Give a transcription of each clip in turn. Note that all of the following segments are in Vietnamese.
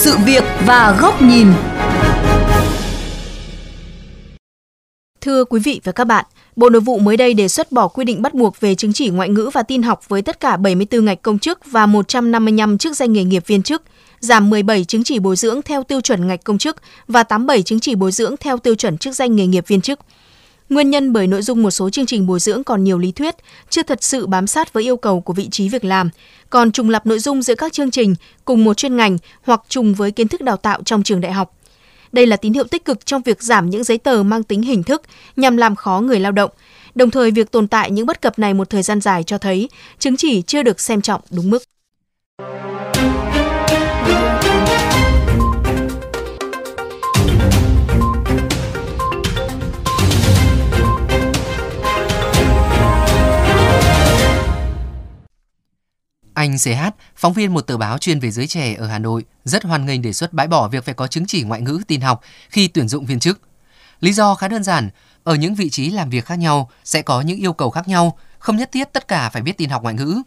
sự việc và góc nhìn. Thưa quý vị và các bạn, Bộ Nội vụ mới đây đề xuất bỏ quy định bắt buộc về chứng chỉ ngoại ngữ và tin học với tất cả 74 ngạch công chức và 155 chức danh nghề nghiệp viên chức, giảm 17 chứng chỉ bồi dưỡng theo tiêu chuẩn ngạch công chức và 87 chứng chỉ bồi dưỡng theo tiêu chuẩn chức danh nghề nghiệp viên chức. Nguyên nhân bởi nội dung một số chương trình bồi dưỡng còn nhiều lý thuyết, chưa thật sự bám sát với yêu cầu của vị trí việc làm, còn trùng lập nội dung giữa các chương trình cùng một chuyên ngành hoặc trùng với kiến thức đào tạo trong trường đại học. Đây là tín hiệu tích cực trong việc giảm những giấy tờ mang tính hình thức nhằm làm khó người lao động. Đồng thời, việc tồn tại những bất cập này một thời gian dài cho thấy chứng chỉ chưa được xem trọng đúng mức. Anh CH, phóng viên một tờ báo chuyên về giới trẻ ở Hà Nội, rất hoan nghênh đề xuất bãi bỏ việc phải có chứng chỉ ngoại ngữ tin học khi tuyển dụng viên chức. Lý do khá đơn giản, ở những vị trí làm việc khác nhau sẽ có những yêu cầu khác nhau, không nhất thiết tất cả phải biết tin học ngoại ngữ.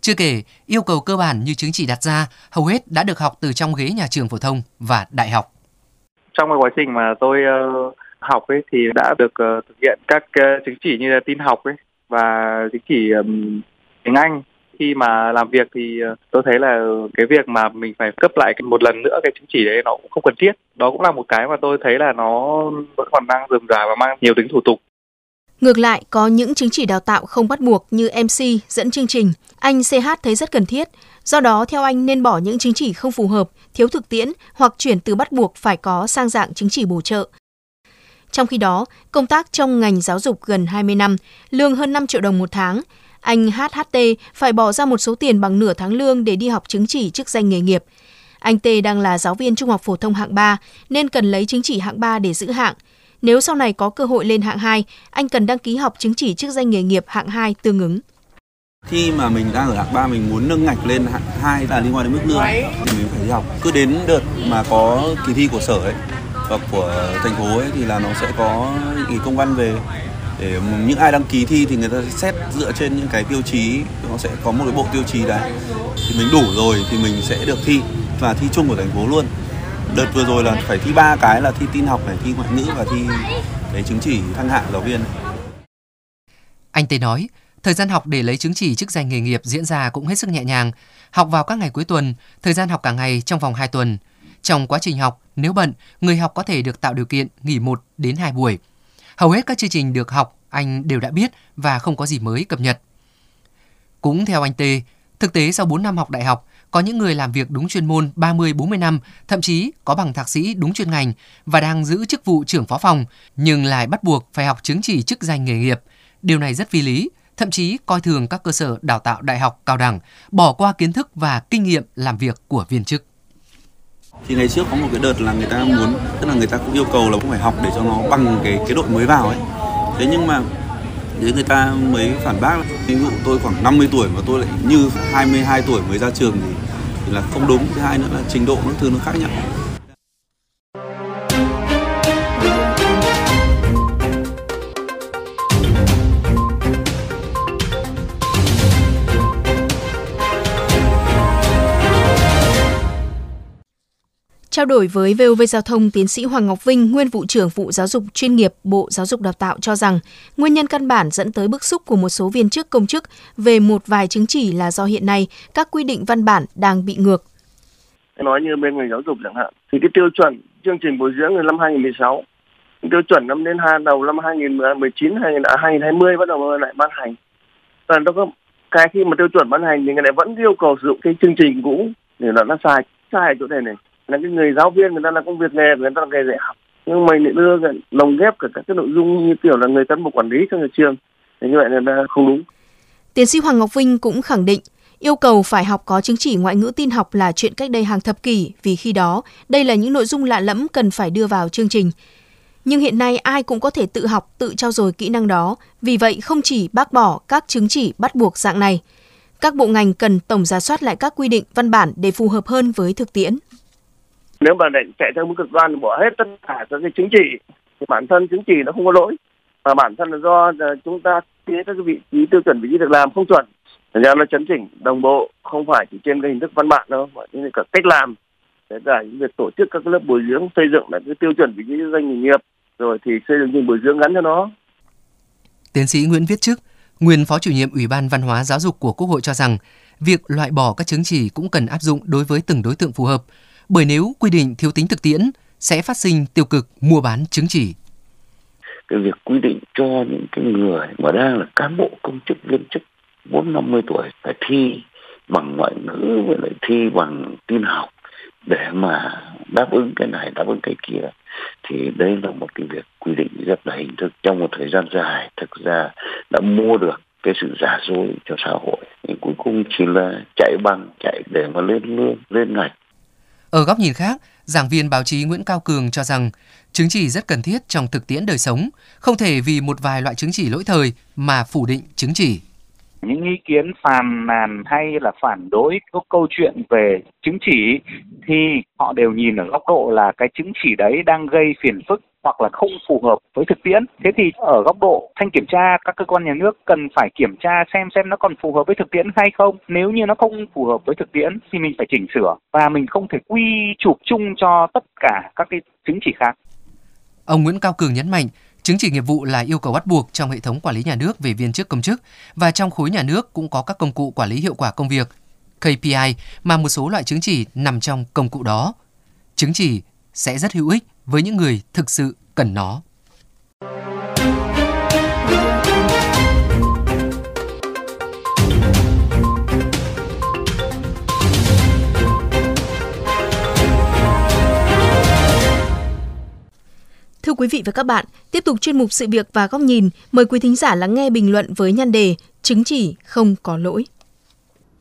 Chưa kể, yêu cầu cơ bản như chứng chỉ đặt ra hầu hết đã được học từ trong ghế nhà trường phổ thông và đại học. Trong cái quá trình mà tôi ờ, học ấy thì đã được ờ, thực hiện các ờ, chứng chỉ như là tin học ấy và chứng chỉ tiếng Anh khi mà làm việc thì ờ, tôi thấy là cái việc mà mình phải cấp lại một lần nữa cái chứng chỉ đấy nó cũng không cần thiết đó cũng là một cái mà tôi thấy là nó vẫn còn đang rườm rà và mang nhiều tính thủ tục Ngược lại, có những chứng chỉ đào tạo không bắt buộc như MC, dẫn chương trình, anh CH thấy rất cần thiết. Do đó, theo anh nên bỏ những chứng chỉ không phù hợp, thiếu thực tiễn hoặc chuyển từ bắt buộc phải có sang dạng chứng chỉ bổ trợ. Trong khi đó, công tác trong ngành giáo dục gần 20 năm, lương hơn 5 triệu đồng một tháng, anh HHT phải bỏ ra một số tiền bằng nửa tháng lương để đi học chứng chỉ chức danh nghề nghiệp. Anh T đang là giáo viên trung học phổ thông hạng 3 nên cần lấy chứng chỉ hạng 3 để giữ hạng. Nếu sau này có cơ hội lên hạng 2, anh cần đăng ký học chứng chỉ chức danh nghề nghiệp hạng 2 tương ứng. Khi mà mình đang ở hạng 3 mình muốn nâng ngạch lên hạng 2 là liên quan đến mức lương thì mình phải đi học. Cứ đến đợt mà có kỳ thi của sở ấy hoặc của thành phố ấy thì là nó sẽ có những công văn về để những ai đăng ký thi thì người ta sẽ xét dựa trên những cái tiêu chí. Nó sẽ có một cái bộ tiêu chí đấy thì mình đủ rồi thì mình sẽ được thi và thi chung của thành phố luôn. Đợt vừa rồi là phải thi ba cái là thi tin học này, thi ngoại ngữ và thi cái chứng chỉ thăng hạng giáo viên. Anh tê nói, thời gian học để lấy chứng chỉ chức danh nghề nghiệp diễn ra cũng hết sức nhẹ nhàng. Học vào các ngày cuối tuần, thời gian học cả ngày trong vòng 2 tuần. Trong quá trình học, nếu bận, người học có thể được tạo điều kiện nghỉ một đến hai buổi. Hầu hết các chương trình được học anh đều đã biết và không có gì mới cập nhật. Cũng theo anh Tê, thực tế sau 4 năm học đại học, có những người làm việc đúng chuyên môn 30-40 năm, thậm chí có bằng thạc sĩ đúng chuyên ngành và đang giữ chức vụ trưởng phó phòng, nhưng lại bắt buộc phải học chứng chỉ chức danh nghề nghiệp. Điều này rất phi lý, thậm chí coi thường các cơ sở đào tạo đại học cao đẳng, bỏ qua kiến thức và kinh nghiệm làm việc của viên chức thì ngày trước có một cái đợt là người ta muốn tức là người ta cũng yêu cầu là cũng phải học để cho nó bằng cái cái đội mới vào ấy. Thế nhưng mà thế người ta mới phản bác ví dụ tôi khoảng 50 tuổi mà tôi lại như 22 tuổi mới ra trường thì, thì là không đúng. Thứ hai nữa là trình độ nó thường nó khác nhau. Trao đổi với VOV Giao thông, tiến sĩ Hoàng Ngọc Vinh, nguyên vụ trưởng vụ giáo dục chuyên nghiệp Bộ Giáo dục Đào tạo cho rằng nguyên nhân căn bản dẫn tới bức xúc của một số viên chức công chức về một vài chứng chỉ là do hiện nay các quy định văn bản đang bị ngược. Nói như bên ngành giáo dục chẳng hạn, thì cái tiêu chuẩn chương trình bồi dưỡng năm 2016, tiêu chuẩn năm đến hai đầu năm 2019 hay 2020 bắt đầu lại ban hành. Và nó có cái khi mà tiêu chuẩn ban hành thì người lại vẫn yêu cầu sử dụng cái chương trình cũ thì là nó sai sai ở chỗ này này là cái người giáo viên người ta là công việc nghề người ta là nghề dạy học nhưng mình lại đưa lồng ghép cả các cái nội dung như kiểu là người cán bộ quản lý trong nhà trường thì như vậy là không đúng. Tiến sĩ Hoàng Ngọc Vinh cũng khẳng định yêu cầu phải học có chứng chỉ ngoại ngữ tin học là chuyện cách đây hàng thập kỷ vì khi đó đây là những nội dung lạ lẫm cần phải đưa vào chương trình. Nhưng hiện nay ai cũng có thể tự học, tự trao dồi kỹ năng đó, vì vậy không chỉ bác bỏ các chứng chỉ bắt buộc dạng này. Các bộ ngành cần tổng ra soát lại các quy định văn bản để phù hợp hơn với thực tiễn nếu mà lại chạy theo mức cực đoan thì bỏ hết tất cả các cái chứng chỉ thì bản thân chứng chỉ nó không có lỗi. Mà bản thân là do ờ, chúng ta thiết các cái vị trí tiêu chuẩn vị trí việc làm không chuẩn. Thành ra nó chấn chỉnh đồng bộ không phải chỉ trên cái hình thức văn bản đâu mà trên cả cách làm. Kể cả những việc tổ chức các lớp bồi dưỡng xây dựng lại cái tiêu chuẩn vị trí doanh nghề nghiệp rồi thì xây dựng những bồi dưỡng gắn cho nó. Tiến sĩ Nguyễn Viết Chức, nguyên phó chủ nhiệm Ủy ban Văn hóa Giáo dục của Quốc hội cho rằng, việc loại bỏ các chứng chỉ cũng cần áp dụng đối với từng đối tượng phù hợp, bởi nếu quy định thiếu tính thực tiễn, sẽ phát sinh tiêu cực mua bán chứng chỉ. Cái việc quy định cho những cái người mà đang là cán bộ công chức viên chức bốn năm mươi tuổi phải thi bằng ngoại ngữ với lại thi bằng tin học để mà đáp ứng cái này, đáp ứng cái kia, thì đây là một cái việc quy định rất là hình thức trong một thời gian dài. Thực ra đã mua được cái sự giả dối cho xã hội. Thì cuối cùng chỉ là chạy bằng, chạy để mà lên lương, lên ngạch ở góc nhìn khác giảng viên báo chí Nguyễn Cao Cường cho rằng chứng chỉ rất cần thiết trong thực tiễn đời sống, không thể vì một vài loại chứng chỉ lỗi thời mà phủ định chứng chỉ. Những ý kiến phàn nàn hay là phản đối có câu chuyện về chứng chỉ thì họ đều nhìn ở góc độ là cái chứng chỉ đấy đang gây phiền phức hoặc là không phù hợp với thực tiễn. Thế thì ở góc độ thanh kiểm tra các cơ quan nhà nước cần phải kiểm tra xem xem nó còn phù hợp với thực tiễn hay không. Nếu như nó không phù hợp với thực tiễn thì mình phải chỉnh sửa và mình không thể quy chụp chung cho tất cả các cái chứng chỉ khác. Ông Nguyễn Cao Cường nhấn mạnh, Chứng chỉ nghiệp vụ là yêu cầu bắt buộc trong hệ thống quản lý nhà nước về viên chức công chức và trong khối nhà nước cũng có các công cụ quản lý hiệu quả công việc KPI mà một số loại chứng chỉ nằm trong công cụ đó. Chứng chỉ sẽ rất hữu ích với những người thực sự cần nó. Thưa quý vị và các bạn, tiếp tục chuyên mục sự việc và góc nhìn, mời quý thính giả lắng nghe bình luận với nhan đề Chứng chỉ không có lỗi.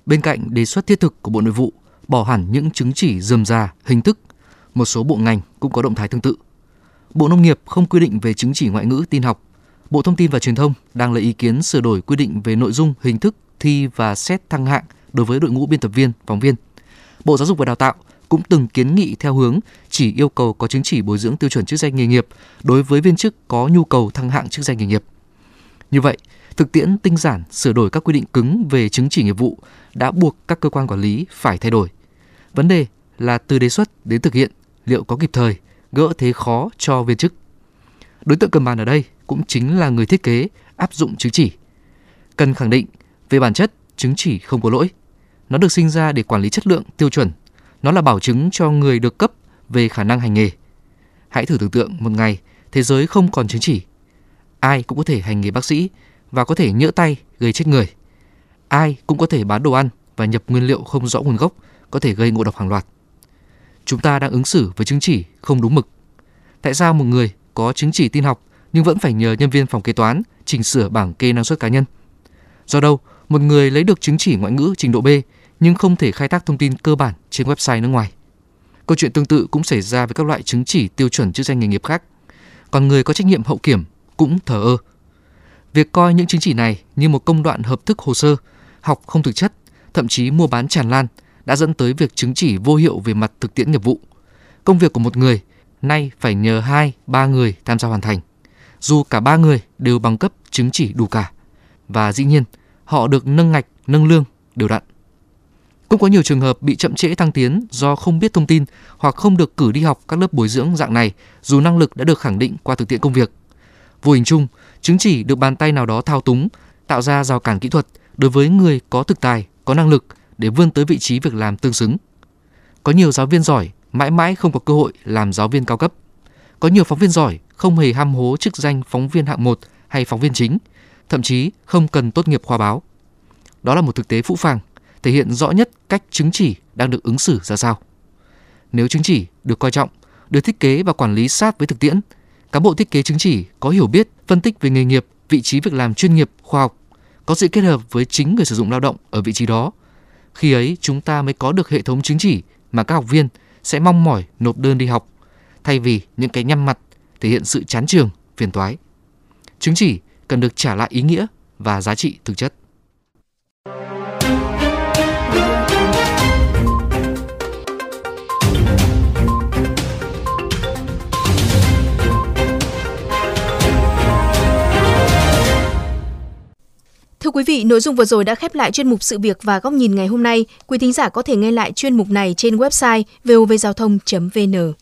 Bên cạnh đề xuất thiết thực của Bộ Nội vụ, bỏ hẳn những chứng chỉ dườm già, hình thức, một số bộ ngành cũng có động thái tương tự. Bộ Nông nghiệp không quy định về chứng chỉ ngoại ngữ tin học. Bộ Thông tin và Truyền thông đang lấy ý kiến sửa đổi quy định về nội dung, hình thức thi và xét thăng hạng đối với đội ngũ biên tập viên, phóng viên. Bộ Giáo dục và Đào tạo cũng từng kiến nghị theo hướng chỉ yêu cầu có chứng chỉ bồi dưỡng tiêu chuẩn chức danh nghề nghiệp đối với viên chức có nhu cầu thăng hạng chức danh nghề nghiệp. Như vậy, thực tiễn tinh giản sửa đổi các quy định cứng về chứng chỉ nghiệp vụ đã buộc các cơ quan quản lý phải thay đổi. Vấn đề là từ đề xuất đến thực hiện liệu có kịp thời, gỡ thế khó cho viên chức. Đối tượng cầm bàn ở đây cũng chính là người thiết kế áp dụng chứng chỉ. Cần khẳng định về bản chất chứng chỉ không có lỗi. Nó được sinh ra để quản lý chất lượng, tiêu chuẩn nó là bảo chứng cho người được cấp về khả năng hành nghề. Hãy thử tưởng tượng một ngày thế giới không còn chứng chỉ. Ai cũng có thể hành nghề bác sĩ và có thể nhỡ tay gây chết người. Ai cũng có thể bán đồ ăn và nhập nguyên liệu không rõ nguồn gốc có thể gây ngộ độc hàng loạt. Chúng ta đang ứng xử với chứng chỉ không đúng mực. Tại sao một người có chứng chỉ tin học nhưng vẫn phải nhờ nhân viên phòng kế toán chỉnh sửa bảng kê năng suất cá nhân? Do đâu, một người lấy được chứng chỉ ngoại ngữ trình độ B nhưng không thể khai thác thông tin cơ bản trên website nước ngoài. Câu chuyện tương tự cũng xảy ra với các loại chứng chỉ tiêu chuẩn chức danh nghề nghiệp khác. Còn người có trách nhiệm hậu kiểm cũng thờ ơ. Việc coi những chứng chỉ này như một công đoạn hợp thức hồ sơ, học không thực chất, thậm chí mua bán tràn lan đã dẫn tới việc chứng chỉ vô hiệu về mặt thực tiễn nghiệp vụ. Công việc của một người nay phải nhờ hai, ba người tham gia hoàn thành. Dù cả ba người đều bằng cấp chứng chỉ đủ cả. Và dĩ nhiên, họ được nâng ngạch, nâng lương đều đặn. Cũng có nhiều trường hợp bị chậm trễ thăng tiến do không biết thông tin hoặc không được cử đi học các lớp bồi dưỡng dạng này dù năng lực đã được khẳng định qua thực tiễn công việc. Vô hình chung, chứng chỉ được bàn tay nào đó thao túng, tạo ra rào cản kỹ thuật đối với người có thực tài, có năng lực để vươn tới vị trí việc làm tương xứng. Có nhiều giáo viên giỏi mãi mãi không có cơ hội làm giáo viên cao cấp. Có nhiều phóng viên giỏi không hề ham hố chức danh phóng viên hạng 1 hay phóng viên chính, thậm chí không cần tốt nghiệp khoa báo. Đó là một thực tế phũ phàng thể hiện rõ nhất cách chứng chỉ đang được ứng xử ra sao. Nếu chứng chỉ được coi trọng, được thiết kế và quản lý sát với thực tiễn, cán bộ thiết kế chứng chỉ có hiểu biết, phân tích về nghề nghiệp, vị trí việc làm chuyên nghiệp, khoa học, có sự kết hợp với chính người sử dụng lao động ở vị trí đó. Khi ấy chúng ta mới có được hệ thống chứng chỉ mà các học viên sẽ mong mỏi nộp đơn đi học, thay vì những cái nhăm mặt thể hiện sự chán trường, phiền toái. Chứng chỉ cần được trả lại ý nghĩa và giá trị thực chất. Quý vị, nội dung vừa rồi đã khép lại chuyên mục sự việc và góc nhìn ngày hôm nay. Quý thính giả có thể nghe lại chuyên mục này trên website vovgiao thông.vn.